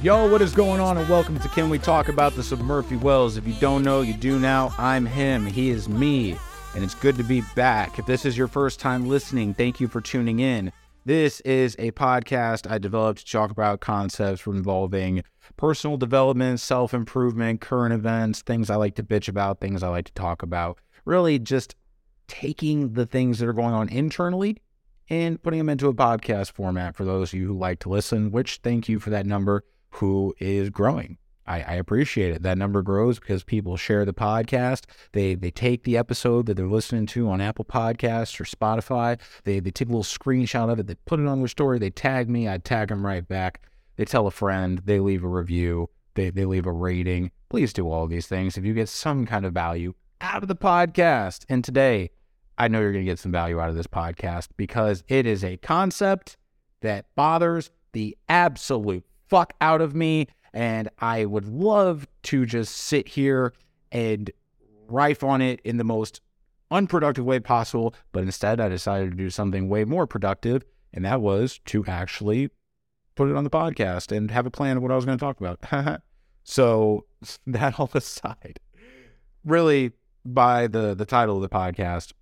Yo, what is going on? And welcome to Can We Talk About This of Murphy Wells. If you don't know, you do now. I'm him. He is me. And it's good to be back. If this is your first time listening, thank you for tuning in. This is a podcast I developed to talk about concepts involving personal development, self improvement, current events, things I like to bitch about, things I like to talk about. Really, just taking the things that are going on internally and putting them into a podcast format for those of you who like to listen, which thank you for that number who is growing. I, I, appreciate it. That number grows because people share the podcast. They they take the episode that they're listening to on Apple Podcasts or Spotify. They they take a little screenshot of it. They put it on their story. They tag me. I tag them right back. They tell a friend. They leave a review. They they leave a rating. Please do all these things if you get some kind of value out of the podcast. And today, I know you're going to get some value out of this podcast because it is a concept that bothers the absolute fuck out of me. And I would love to just sit here and rife on it in the most unproductive way possible. But instead, I decided to do something way more productive. And that was to actually put it on the podcast and have a plan of what I was going to talk about. so, that all aside, really, by the, the title of the podcast,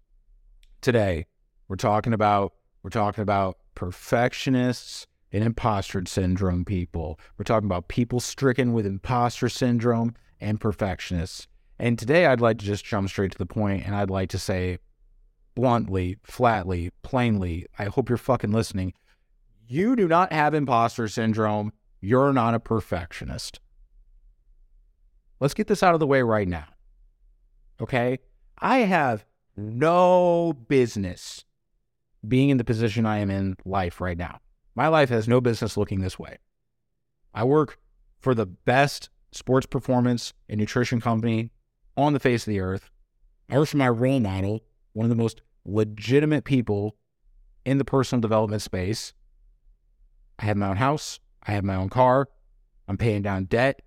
today we're talking about we're talking about perfectionists and imposter syndrome people. We're talking about people stricken with imposter syndrome and perfectionists. And today I'd like to just jump straight to the point and I'd like to say bluntly, flatly, plainly, I hope you're fucking listening. You do not have imposter syndrome. You're not a perfectionist. Let's get this out of the way right now. Okay? I have no business being in the position I am in life right now. My life has no business looking this way. I work for the best sports performance and nutrition company on the face of the earth. I work for my role model, one of the most legitimate people in the personal development space. I have my own house. I have my own car. I'm paying down debt.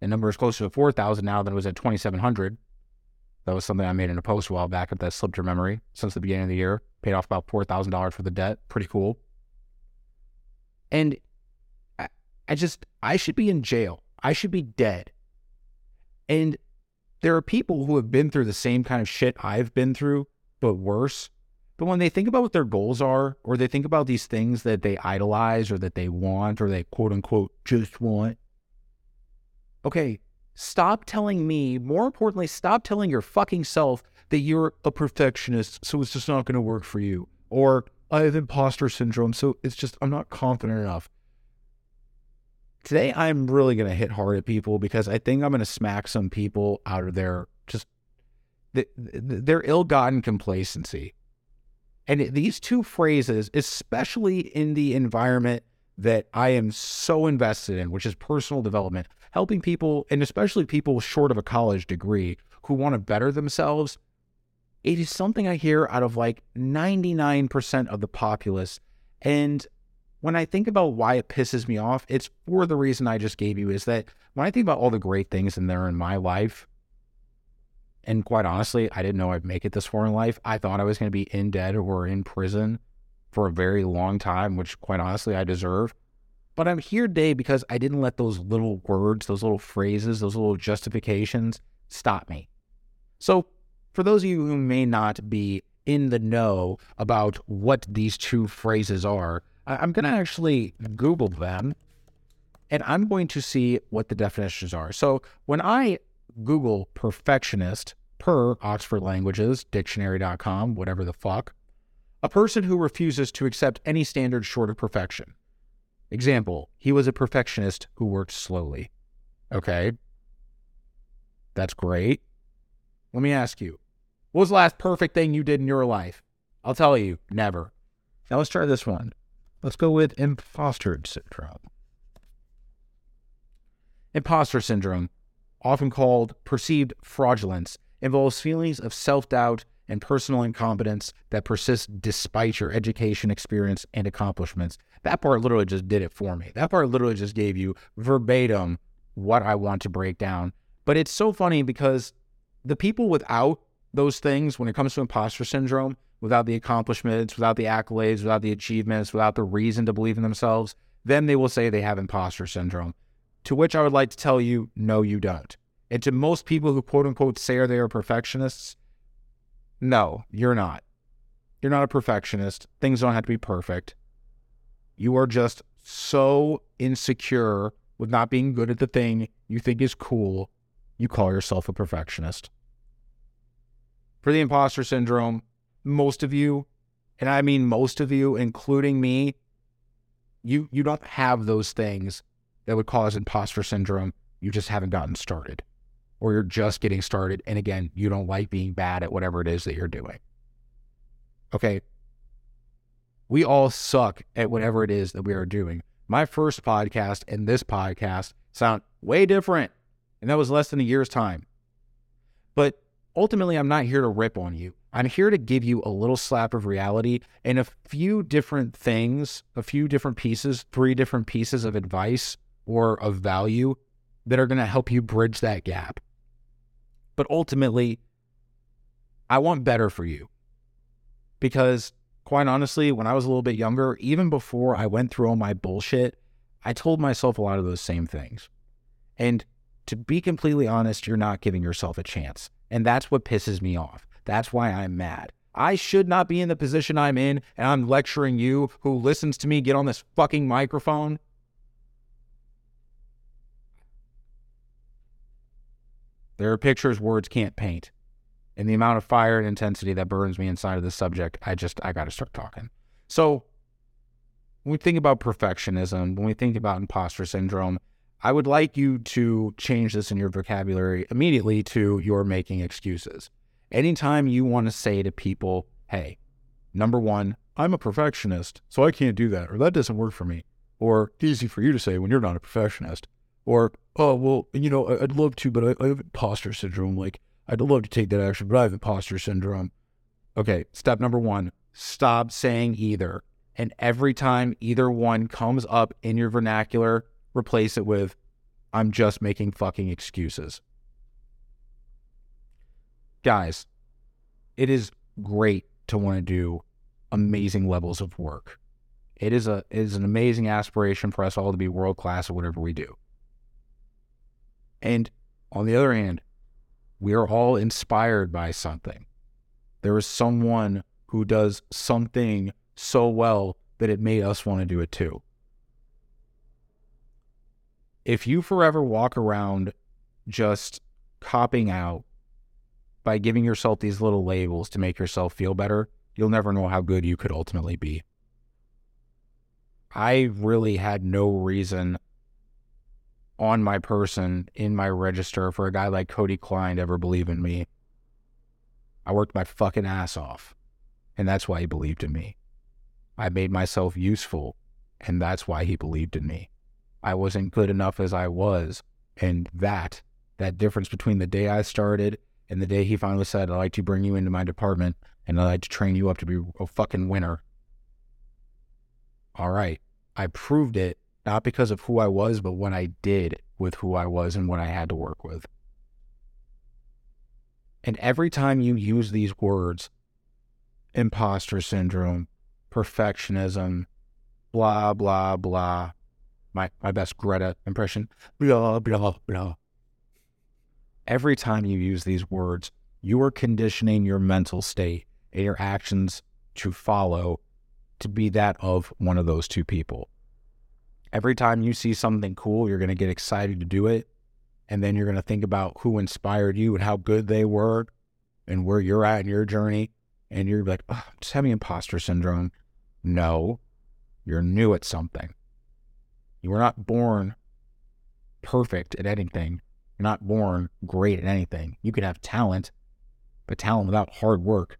The number is closer to 4,000 now than it was at 2,700. That was something I made in a post a while back that slipped your memory since the beginning of the year. Paid off about $4,000 for the debt. Pretty cool. And I, I just, I should be in jail. I should be dead. And there are people who have been through the same kind of shit I've been through, but worse. But when they think about what their goals are, or they think about these things that they idolize or that they want, or they quote unquote just want, okay, stop telling me, more importantly, stop telling your fucking self that you're a perfectionist, so it's just not going to work for you. Or I have imposter syndrome, so it's just I'm not confident enough. Today, I'm really going to hit hard at people because I think I'm going to smack some people out of their just their ill-gotten complacency. And these two phrases, especially in the environment that I am so invested in, which is personal development, helping people, and especially people short of a college degree who want to better themselves, it is something I hear out of like 99% of the populace. And when I think about why it pisses me off, it's for the reason I just gave you is that when I think about all the great things in there in my life, and quite honestly, I didn't know I'd make it this far in life. I thought I was going to be in debt or in prison for a very long time, which quite honestly I deserve. But I'm here today because I didn't let those little words, those little phrases, those little justifications stop me. So for those of you who may not be in the know about what these two phrases are, I'm going to actually Google them and I'm going to see what the definitions are. So when I Google perfectionist per Oxford Languages, dictionary.com, whatever the fuck, a person who refuses to accept any standard short of perfection. Example, he was a perfectionist who worked slowly. Okay. That's great. Let me ask you what was the last perfect thing you did in your life? I'll tell you, never. Now let's try this one. Let's go with imposter syndrome. Imposter syndrome, often called perceived fraudulence, involves feelings of self doubt and personal incompetence that persist despite your education, experience, and accomplishments. That part literally just did it for me. That part literally just gave you verbatim what I want to break down. But it's so funny because the people without those things when it comes to imposter syndrome without the accomplishments, without the accolades, without the achievements, without the reason to believe in themselves, then they will say they have imposter syndrome. To which I would like to tell you, no, you don't. And to most people who quote unquote say they are perfectionists, no, you're not. You're not a perfectionist. Things don't have to be perfect. You are just so insecure with not being good at the thing you think is cool, you call yourself a perfectionist. For the imposter syndrome, most of you, and I mean most of you, including me, you you don't have those things that would cause imposter syndrome. You just haven't gotten started. Or you're just getting started. And again, you don't like being bad at whatever it is that you're doing. Okay. We all suck at whatever it is that we are doing. My first podcast and this podcast sound way different. And that was less than a year's time. But ultimately, I'm not here to rip on you. I'm here to give you a little slap of reality and a few different things, a few different pieces, three different pieces of advice or of value that are going to help you bridge that gap. But ultimately, I want better for you because quite honestly, when I was a little bit younger, even before I went through all my bullshit, I told myself a lot of those same things. And to be completely honest, you're not giving yourself a chance. And that's what pisses me off. That's why I'm mad. I should not be in the position I'm in, and I'm lecturing you who listens to me get on this fucking microphone. There are pictures words can't paint and the amount of fire and intensity that burns me inside of this subject, I just, I got to start talking. So, when we think about perfectionism, when we think about imposter syndrome, I would like you to change this in your vocabulary immediately to you're making excuses. Anytime you want to say to people, hey, number one, I'm a perfectionist, so I can't do that, or that doesn't work for me, or easy for you to say when you're not a perfectionist, or, oh, well, you know, I'd love to, but I, I have imposter syndrome. Like, I'd love to take that action, but I have imposter syndrome. Okay, step number one stop saying either. And every time either one comes up in your vernacular, replace it with, I'm just making fucking excuses. Guys, it is great to want to do amazing levels of work. It is a it is an amazing aspiration for us all to be world class at whatever we do. And on the other hand, we are all inspired by something. There is someone who does something so well that it made us want to do it too. If you forever walk around just copping out by giving yourself these little labels to make yourself feel better, you'll never know how good you could ultimately be. I really had no reason on my person in my register for a guy like Cody Klein to ever believe in me. I worked my fucking ass off, and that's why he believed in me. I made myself useful, and that's why he believed in me. I wasn't good enough as I was, and that, that difference between the day I started and the day he finally said, I'd like to bring you into my department and I'd like to train you up to be a fucking winner. All right. I proved it not because of who I was, but what I did with who I was and what I had to work with. And every time you use these words, imposter syndrome, perfectionism, blah, blah, blah, my, my best Greta impression, blah, blah, blah. Every time you use these words, you are conditioning your mental state and your actions to follow to be that of one of those two people every time you see something cool, you're going to get excited to do it. And then you're going to think about who inspired you and how good they were and where you're at in your journey. And you're like, oh, just having imposter syndrome. No, you're new at something. You were not born perfect at anything. You're not born great at anything. You can have talent, but talent without hard work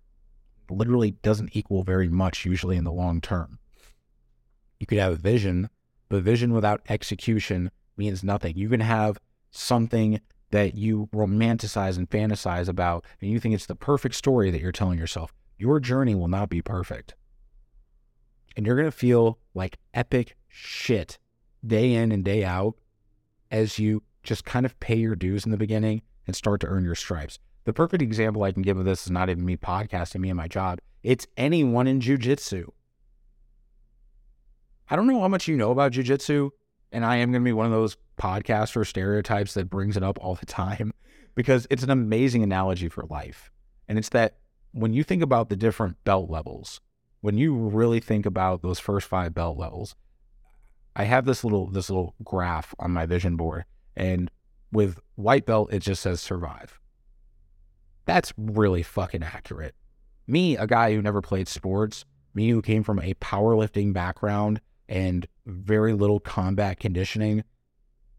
literally doesn't equal very much, usually in the long term. You could have a vision, but vision without execution means nothing. You can have something that you romanticize and fantasize about, and you think it's the perfect story that you're telling yourself. Your journey will not be perfect. And you're going to feel like epic shit day in and day out as you just kind of pay your dues in the beginning and start to earn your stripes. The perfect example I can give of this is not even me podcasting, me and my job. It's anyone in jujitsu. I don't know how much you know about jujitsu, And I am going to be one of those podcaster stereotypes that brings it up all the time because it's an amazing analogy for life. And it's that when you think about the different belt levels, when you really think about those first five belt levels, I have this little this little graph on my vision board, and with white belt it just says survive. That's really fucking accurate. Me, a guy who never played sports, me who came from a powerlifting background and very little combat conditioning,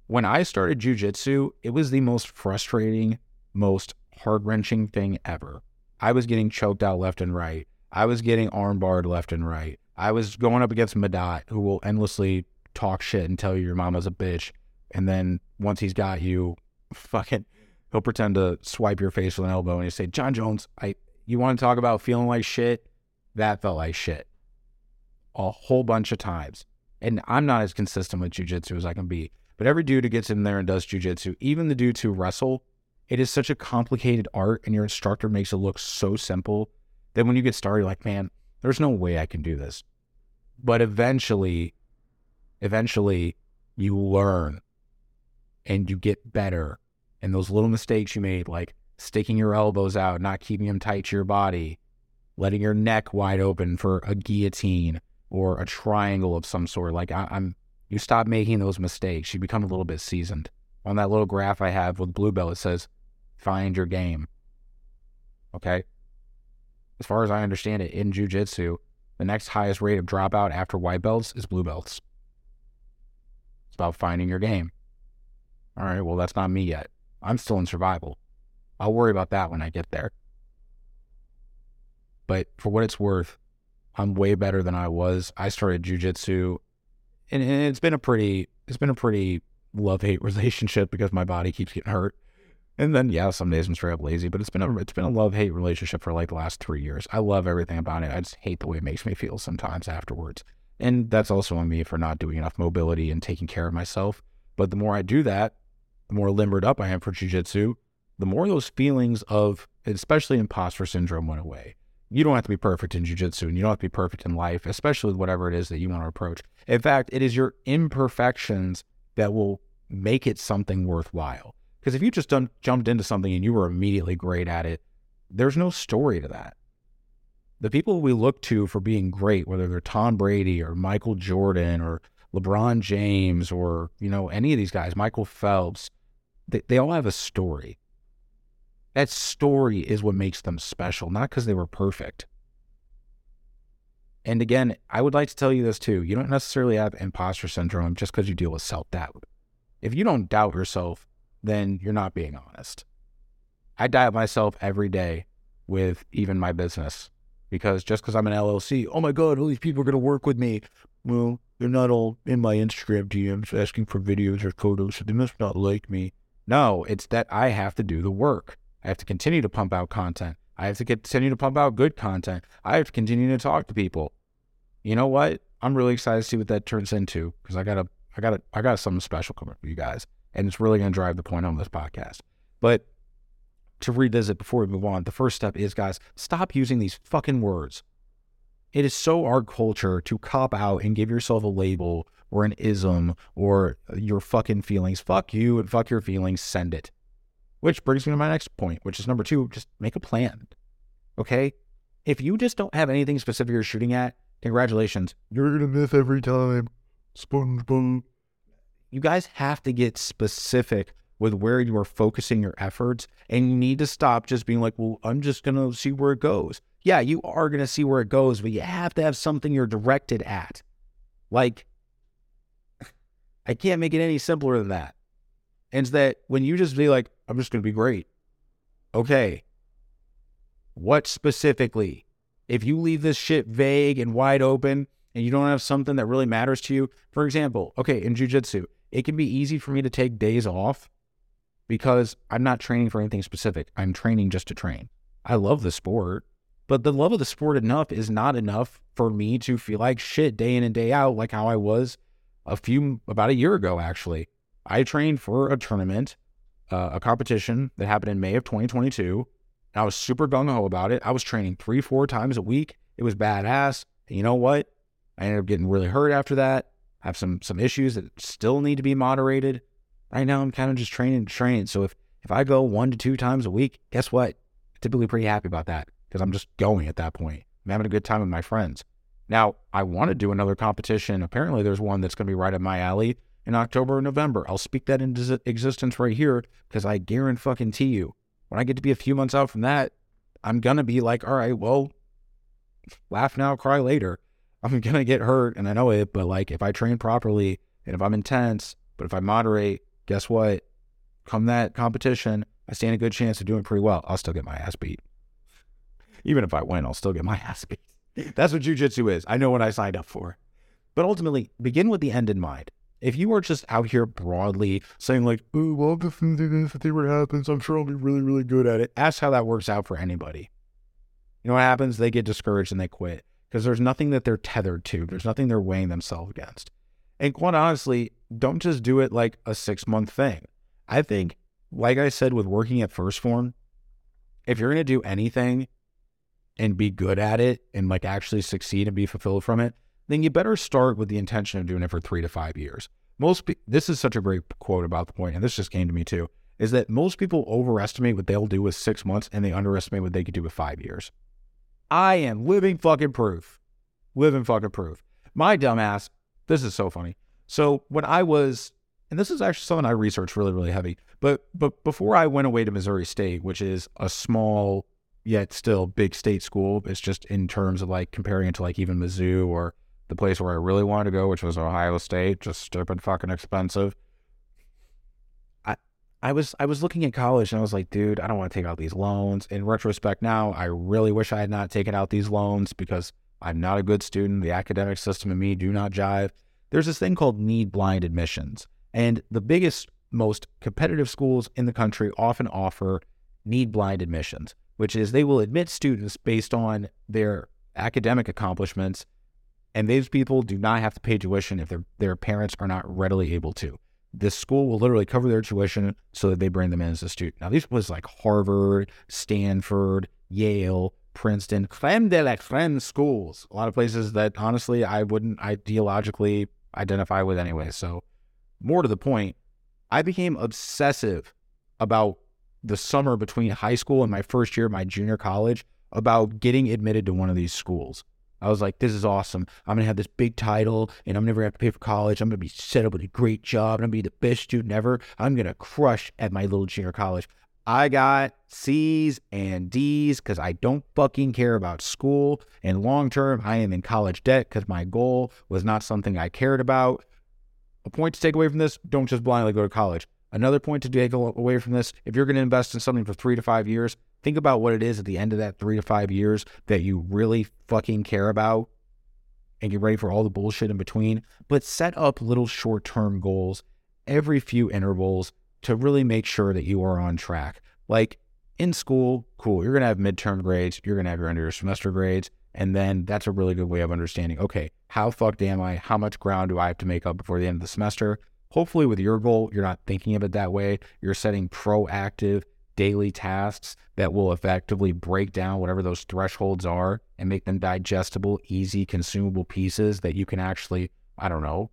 when I started jujitsu, it was the most frustrating, most heart wrenching thing ever. I was getting choked out left and right. I was getting armbarred left and right. I was going up against Madat, who will endlessly talk shit and tell you your mama's a bitch. And then once he's got you, fucking, he'll pretend to swipe your face with an elbow and you say, Jon Jones, I, you want to talk about feeling like shit? That felt like shit a whole bunch of times. And I'm not as consistent with jujitsu as I can be. But every dude who gets in there and does jujitsu, even the dudes who wrestle, it is such a complicated art and your instructor makes it look so simple that when you get started, you're like, man, there's no way I can do this. But eventually, eventually you learn and you get better. And those little mistakes you made, like sticking your elbows out, not keeping them tight to your body, letting your neck wide open for a guillotine or a triangle of some sort. Like I, am you stop making those mistakes. You become a little bit seasoned. On that little graph I have with Blue Belt, it says, find your game. Okay? As far as I understand it, in jujitsu, the next highest rate of dropout after white belts is blue belts. About finding your game. All right, well, that's not me yet. I'm still in survival. I'll worry about that when I get there. But for what it's worth, I'm way better than I was. I started jujitsu and, and it's been a pretty it's been a pretty love hate relationship because my body keeps getting hurt. And then yeah, some days I'm straight up lazy, but it's been a it's been a love hate relationship for like the last three years. I love everything about it. I just hate the way it makes me feel sometimes afterwards. And that's also on me for not doing enough mobility and taking care of myself. But the more I do that, the more limbered up I am for jujitsu, the more those feelings of especially imposter syndrome went away you don't have to be perfect in jujitsu and you don't have to be perfect in life, especially with whatever it is that you want to approach. In fact, it is your imperfections that will make it something worthwhile. Because if you just done, jumped into something and you were immediately great at it, there's no story to that. The people we look to for being great, whether they're Tom Brady or Michael Jordan or LeBron James or, you know, any of these guys, Michael Phelps, they, they all have a story. That story is what makes them special, not because they were perfect. And again, I would like to tell you this too. You don't necessarily have imposter syndrome just because you deal with self doubt. If you don't doubt yourself, then you're not being honest. I doubt myself every day with even my business because just because I'm an LLC, oh my God, all these people are going to work with me. Well, they're not all in my Instagram DMs asking for videos or photos, so they must not like me. No, it's that I have to do the work. I have to continue to pump out content. I have to continue to pump out good content. I have to continue to talk to people. You know what? I'm really excited to see what that turns into because I got a, I got a, I got something special coming for you guys, and it's really going to drive the point home this podcast. But to revisit before we move on, the first step is, guys, stop using these fucking words. It is so our culture to cop out and give yourself a label or an ism or your fucking feelings. Fuck you and fuck your feelings. Send it. Which brings me to my next point, which is number two just make a plan. Okay? If you just don't have anything specific you're shooting at, congratulations. You're going to miss every time. SpongeBob. You guys have to get specific with where you are focusing your efforts, and you need to stop just being like, well, I'm just going to see where it goes. Yeah, you are going to see where it goes, but you have to have something you're directed at. Like, I can't make it any simpler than that. And it's that when you just be like, I'm just going to be great. Okay. What specifically? If you leave this shit vague and wide open and you don't have something that really matters to you, for example, okay, in jujitsu, it can be easy for me to take days off because I'm not training for anything specific. I'm training just to train. I love the sport, but the love of the sport enough is not enough for me to feel like shit day in and day out, like how I was a few, about a year ago, actually. I trained for a tournament, uh, a competition that happened in May of 2022. And I was super gung ho about it. I was training three, four times a week. It was badass. And you know what? I ended up getting really hurt after that. I have some some issues that still need to be moderated. Right now, I'm kind of just training to train. So if if I go one to two times a week, guess what? I'm typically pretty happy about that because I'm just going at that point. I'm having a good time with my friends. Now, I want to do another competition. Apparently, there's one that's going to be right up my alley in October or November. I'll speak that into existence right here because I guarantee you, when I get to be a few months out from that, I'm going to be like, all right, well, laugh now, cry later. I'm going to get hurt and I know it, but like if I train properly and if I'm intense, but if I moderate, guess what? Come that competition, I stand a good chance of doing pretty well. I'll still get my ass beat. Even if I win, I'll still get my ass beat. That's what jujitsu is. I know what I signed up for. But ultimately, begin with the end in mind. If you are just out here broadly saying like, "Oh, well, I'll just see what happens. I'm sure I'll be really, really good at it." Ask how that works out for anybody. You know what happens? They get discouraged and they quit because there's nothing that they're tethered to. There's nothing they're weighing themselves against. And quite honestly, don't just do it like a six month thing. I think, like I said, with working at 1st Phorm, if you're going to do anything and be good at it and like actually succeed and be fulfilled from it, then you better start with the intention of doing it for three to five years. Most pe- this is such a great quote about the point, and this just came to me too, is that most people overestimate what they'll do with six months and they underestimate what they could do with five years. I am living fucking proof. Living fucking proof. My dumbass, this is so funny. So when I was, and this is actually something I researched really, really heavy, but but before I went away to Missouri State, which is a small yet still big state school, it's just in terms of like comparing it to like even Mizzou or the place where I really wanted to go, which was Ohio State, just stupid fucking expensive. I I was I was looking at college and I was like, dude, I don't want to take out these loans. In retrospect now, I really wish I had not taken out these loans because I'm not a good student. The academic system and me do not jive. There's this thing called need blind admissions. And the biggest, most competitive schools in the country often offer need blind admissions, which is they will admit students based on their academic accomplishments and these people do not have to pay tuition if their their parents are not readily able to. This school will literally cover their tuition so that they bring them in as a student. Now, these was like Harvard, Stanford, Yale, Princeton, creme de la creme schools. A lot of places that honestly I wouldn't ideologically identify with anyway. So, more to the point, I became obsessive about the summer between high school and my first year of my junior college about getting admitted to one of these schools. I was like, this is awesome. I'm going to have this big title and I'm never going to have to pay for college. I'm going to be set up with a great job. and I'm going to be the best student ever. I'm going to crush at my little junior college. I got C's and D's because I don't fucking care about school. And long term, I am in college debt because my goal was not something I cared about. A point to take away from this don't just blindly go to college. Another point to take away from this if you're going to invest in something for three to five years, Think about what it is at the end of that three to five years that you really fucking care about and get ready for all the bullshit in between. But set up little short term goals every few intervals to really make sure that you are on track. Like in school, cool, you're going to have midterm grades, you're going to have your end of your semester grades. And then that's a really good way of understanding okay, how fucked am I? How much ground do I have to make up before the end of the semester? Hopefully, with your goal, you're not thinking of it that way. You're setting proactive, daily tasks that will effectively break down whatever those thresholds are and make them digestible, easy, consumable pieces that you can actually, I don't know,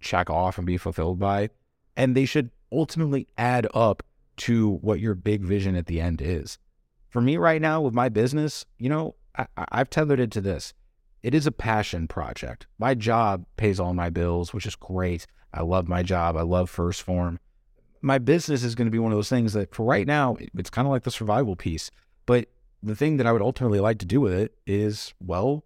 check off and be fulfilled by. And they should ultimately add up to what your big vision at the end is. For me right now with my business, you know, I, I've tethered it to this. It is a passion project. My job pays all my bills, which is great. I love my job. I love 1st Phorm my business is going to be one of those things that for right now, it's kind of like the survival piece. But the thing that I would ultimately like to do with it is, well,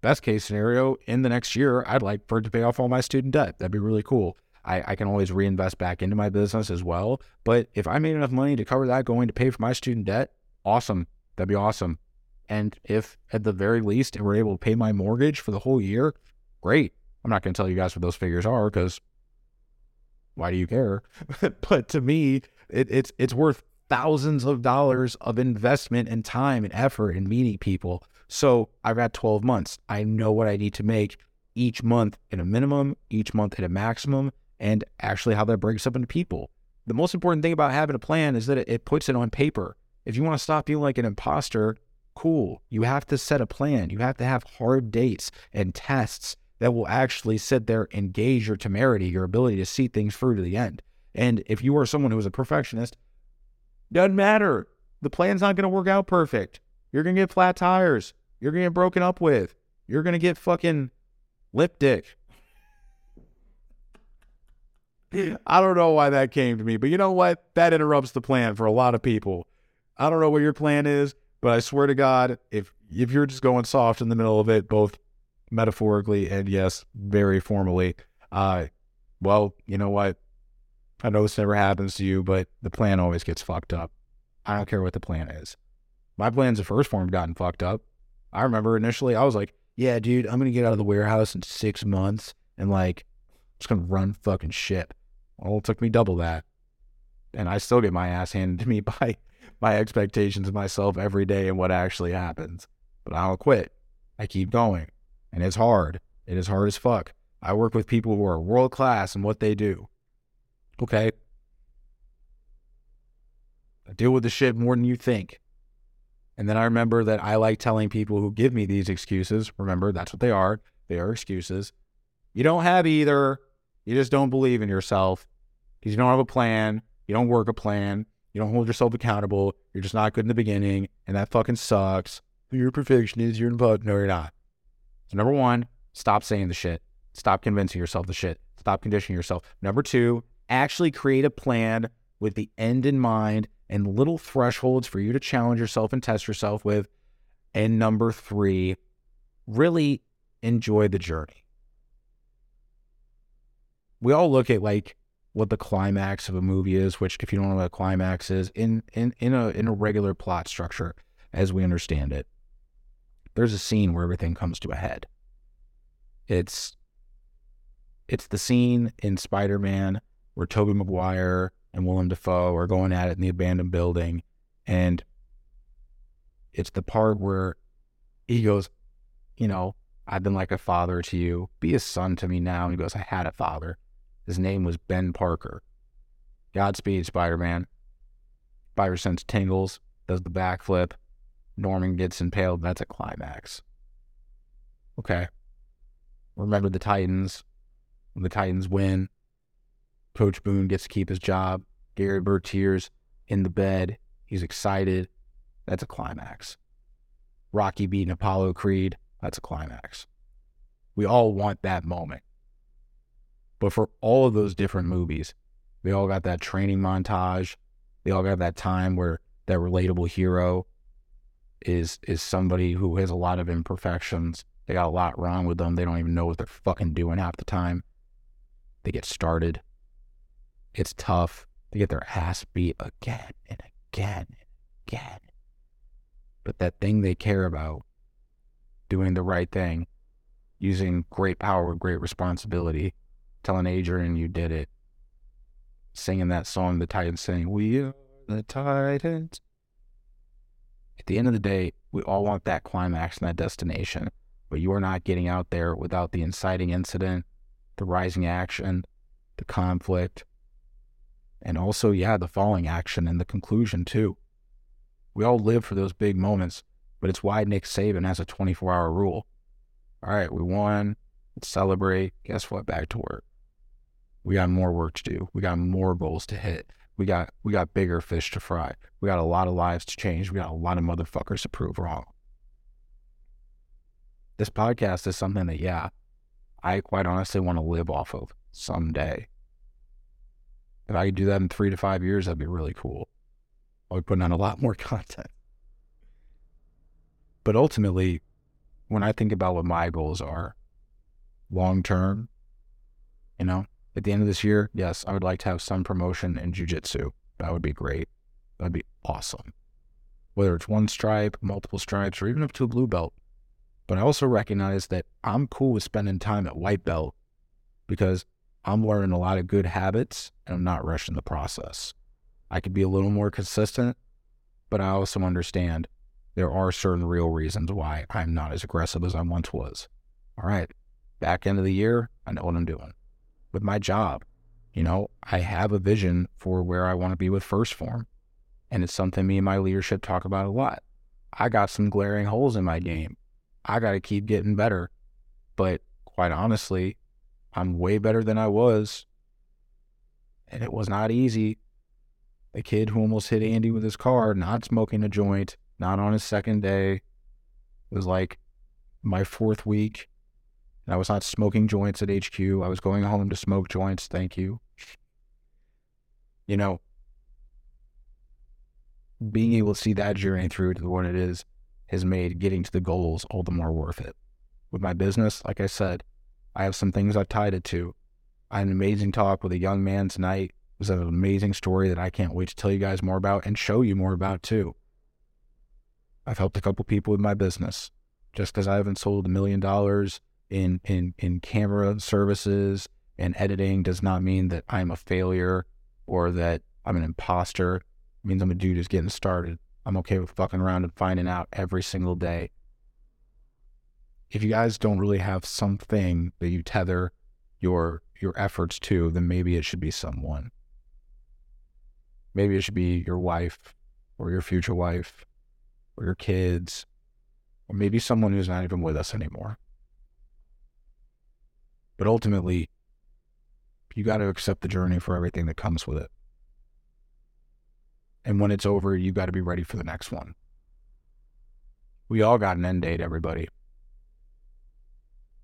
best case scenario, in the next year, I'd like for it to pay off all my student debt. That'd be really cool. I, I can always reinvest back into my business as well. But if I made enough money to cover that going to pay for my student debt, awesome. That'd be awesome. And if at the very least we're able to pay my mortgage for the whole year, great. I'm not going to tell you guys what those figures are because why do you care? but to me, it, it's it's worth thousands of dollars of investment and time and effort in meeting people. So I've got 12 months. I know what I need to make each month at a minimum, each month at a maximum, and actually how that breaks up into people. The most important thing about having a plan is that it, puts it on paper. If you want to stop feeling like an imposter, cool. You have to set a plan. You have to have hard dates and tests that will actually sit there and gauge your temerity, your ability to see things through to the end. And if you are someone who is a perfectionist, doesn't matter. The plan's not going to work out perfect. You're going to get flat tires. You're going to get broken up with. You're going to get fucking lip dick. I don't know why that came to me, but you know what? That interrupts the plan for a lot of people. I don't know what your plan is, but I swear to God, if if you're just going soft in the middle of it, both metaphorically and yes, very formally, uh, well, you know what? I know this never happens to you, but the plan always gets fucked up. I don't care what the plan is. My plans of 1st Phorm gotten fucked up. I remember initially I was like, yeah, dude, I'm gonna get out of the warehouse in six months and like just gonna run fucking shit. Well, it took me double that. And I still get my ass handed to me by my expectations of myself every day and what actually happens. But I don't quit. I keep going. And it's hard. It is hard as fuck. I work with people who are world class in what they do. Okay. I deal with the shit more than you think. And then I remember that I like telling people who give me these excuses, remember, that's what they are. They are excuses. You don't have either. You just don't believe in yourself because you don't have a plan. You don't work a plan. You don't hold yourself accountable. You're just not good in the beginning. And that fucking sucks. You're a perfectionist. You're in bud. No, you're not. So, number one, stop saying the shit. Stop convincing yourself the shit. Stop conditioning yourself. Number two, actually create a plan with the end in mind and little thresholds for you to challenge yourself and test yourself with. And number three, really enjoy the journey. We all look at like what the climax of a movie is, which if you don't know what a climax is, in in in a in a regular plot structure as we understand it, there's a scene where everything comes to a head. It's it's the scene in Spider-Man where Tobey Maguire and Willem Dafoe are going at it in the abandoned building. And it's the part where he goes, You know, I've been like a father to you. Be a son to me now. And he goes, I had a father. His name was Ben Parker. Godspeed, Spider Man. Spider sense tingles, does the backflip. Norman gets impaled. That's a climax. Okay. Remember the Titans. The Titans win, Coach Boone gets to keep his job. Gary Bertier's in the bed. He's excited. That's a climax. Rocky beating Apollo Creed. That's a climax. We all want that moment. But for all of those different movies, they all got that training montage. They all got that time where that relatable hero is is somebody who has a lot of imperfections. They got a lot wrong with them. They don't even know what they're fucking doing half the time. They get started. It's tough. They get their ass beat again and again and again. But that thing they care about, doing the right thing, using great power with great responsibility, telling Adrian you did it, singing that song the Titans sing, We are the Titans. At the end of the day, we all want that climax and that destination, but you are not getting out there without the inciting incident, the rising action, the conflict, and also, yeah, the falling action and the conclusion too. We all live for those big moments, but it's why Nick Saban has a 24 hour rule. All right, we won. Let's celebrate. Guess what? Back to work. We got more work to do. We got more goals to hit. We got we got bigger fish to fry. We got a lot of lives to change. We got a lot of motherfuckers to prove wrong. This podcast is something that, yeah, I quite honestly want to live off of someday. If I could do that in three to five years, that'd be really cool. I'll be putting on a lot more content. But ultimately, when I think about what my goals are long term, you know, at the end of this year, yes, I would like to have some promotion in jujitsu. That would be great. That'd be awesome. Whether it's one stripe, multiple stripes, or even up to a blue belt. But I also recognize that I'm cool with spending time at white belt because I'm learning a lot of good habits and I'm not rushing the process. I could be a little more consistent, but I also understand there are certain real reasons why I'm not as aggressive as I once was. All right, back end of the year, I know what I'm doing. With my job, you know, I have a vision for where I want to be with 1st Phorm. And it's something me and my leadership talk about a lot. I got some glaring holes in my game. I got to keep getting better. But quite honestly, I'm way better than I was. And it was not easy. The kid who almost hit Andy with his car, not smoking a joint, not on his second day. It was like my fourth week. And I was not smoking joints at HQ. I was going home to smoke joints. Thank you. You know, being able to see that journey through to what it is has made getting to the goals all the more worth it. With my business, like I said, I have some things I've tied it to. I had an amazing talk with a young man tonight. It was an amazing story that I can't wait to tell you guys more about and show you more about too. I've helped a couple people with my business. Just because I haven't sold a million dollars in, in, in camera services and editing does not mean that I'm a failure or that I'm an imposter. It means I'm a dude who's getting started. I'm okay with fucking around and finding out every single day. If you guys don't really have something that you tether your your efforts to, then maybe it should be someone. Maybe it should be your wife or your future wife or your kids or maybe someone who's not even with us anymore. But ultimately, you got to accept the journey for everything that comes with it. And when it's over, you got to be ready for the next one. We all got an end date, everybody.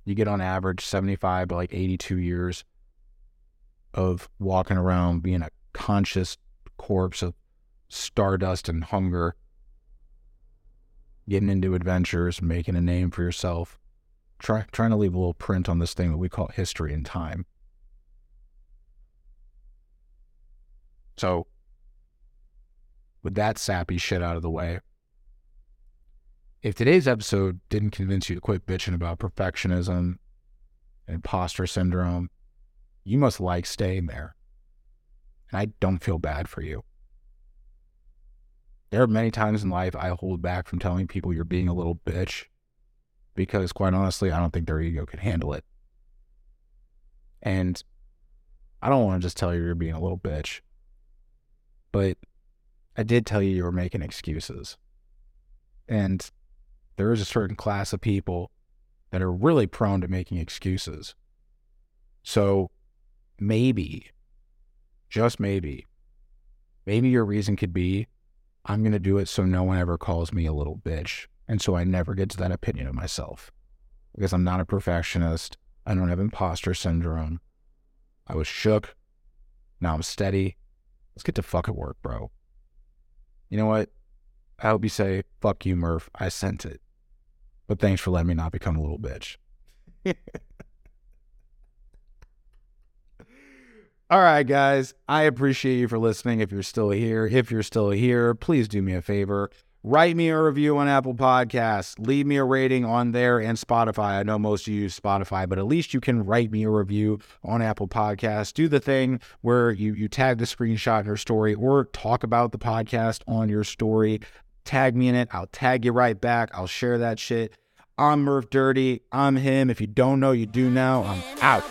You get on average 75 to like 82 years of walking around being a conscious corpse of stardust and hunger, getting into adventures, making a name for yourself, try, trying to leave a little print on this thing that we call history and time. So, with that sappy shit out of the way, if today's episode didn't convince you to quit bitching about perfectionism and imposter syndrome, you must like staying there. And I don't feel bad for you. There are many times in life I hold back from telling people you're being a little bitch because, quite honestly, I don't think their ego can handle it. And I don't want to just tell you you're being a little bitch, but I did tell you you were making excuses. And there is a certain class of people that are really prone to making excuses. So maybe, just maybe, maybe your reason could be I'm going to do it so no one ever calls me a little bitch. And so I never get to that opinion of myself because I'm not a perfectionist. I don't have imposter syndrome. I was shook. Now I'm steady. Let's get to fucking work, bro. You know what? I hope you say, fuck you, Murph. I sent it. But thanks for letting me not become a little bitch. All right, guys. I appreciate you for listening. If you're still here, if you're still here, please do me a favor. Write me a review on Apple Podcasts. Leave me a rating on there and Spotify. I know most of you use Spotify, but at least you can write me a review on Apple Podcasts. Do the thing where you, you tag the screenshot in your story or talk about the podcast on your story. Tag me in it. I'll tag you right back. I'll share that shit. I'm Murph Dirty. I'm him. If you don't know, you do now. I'm out.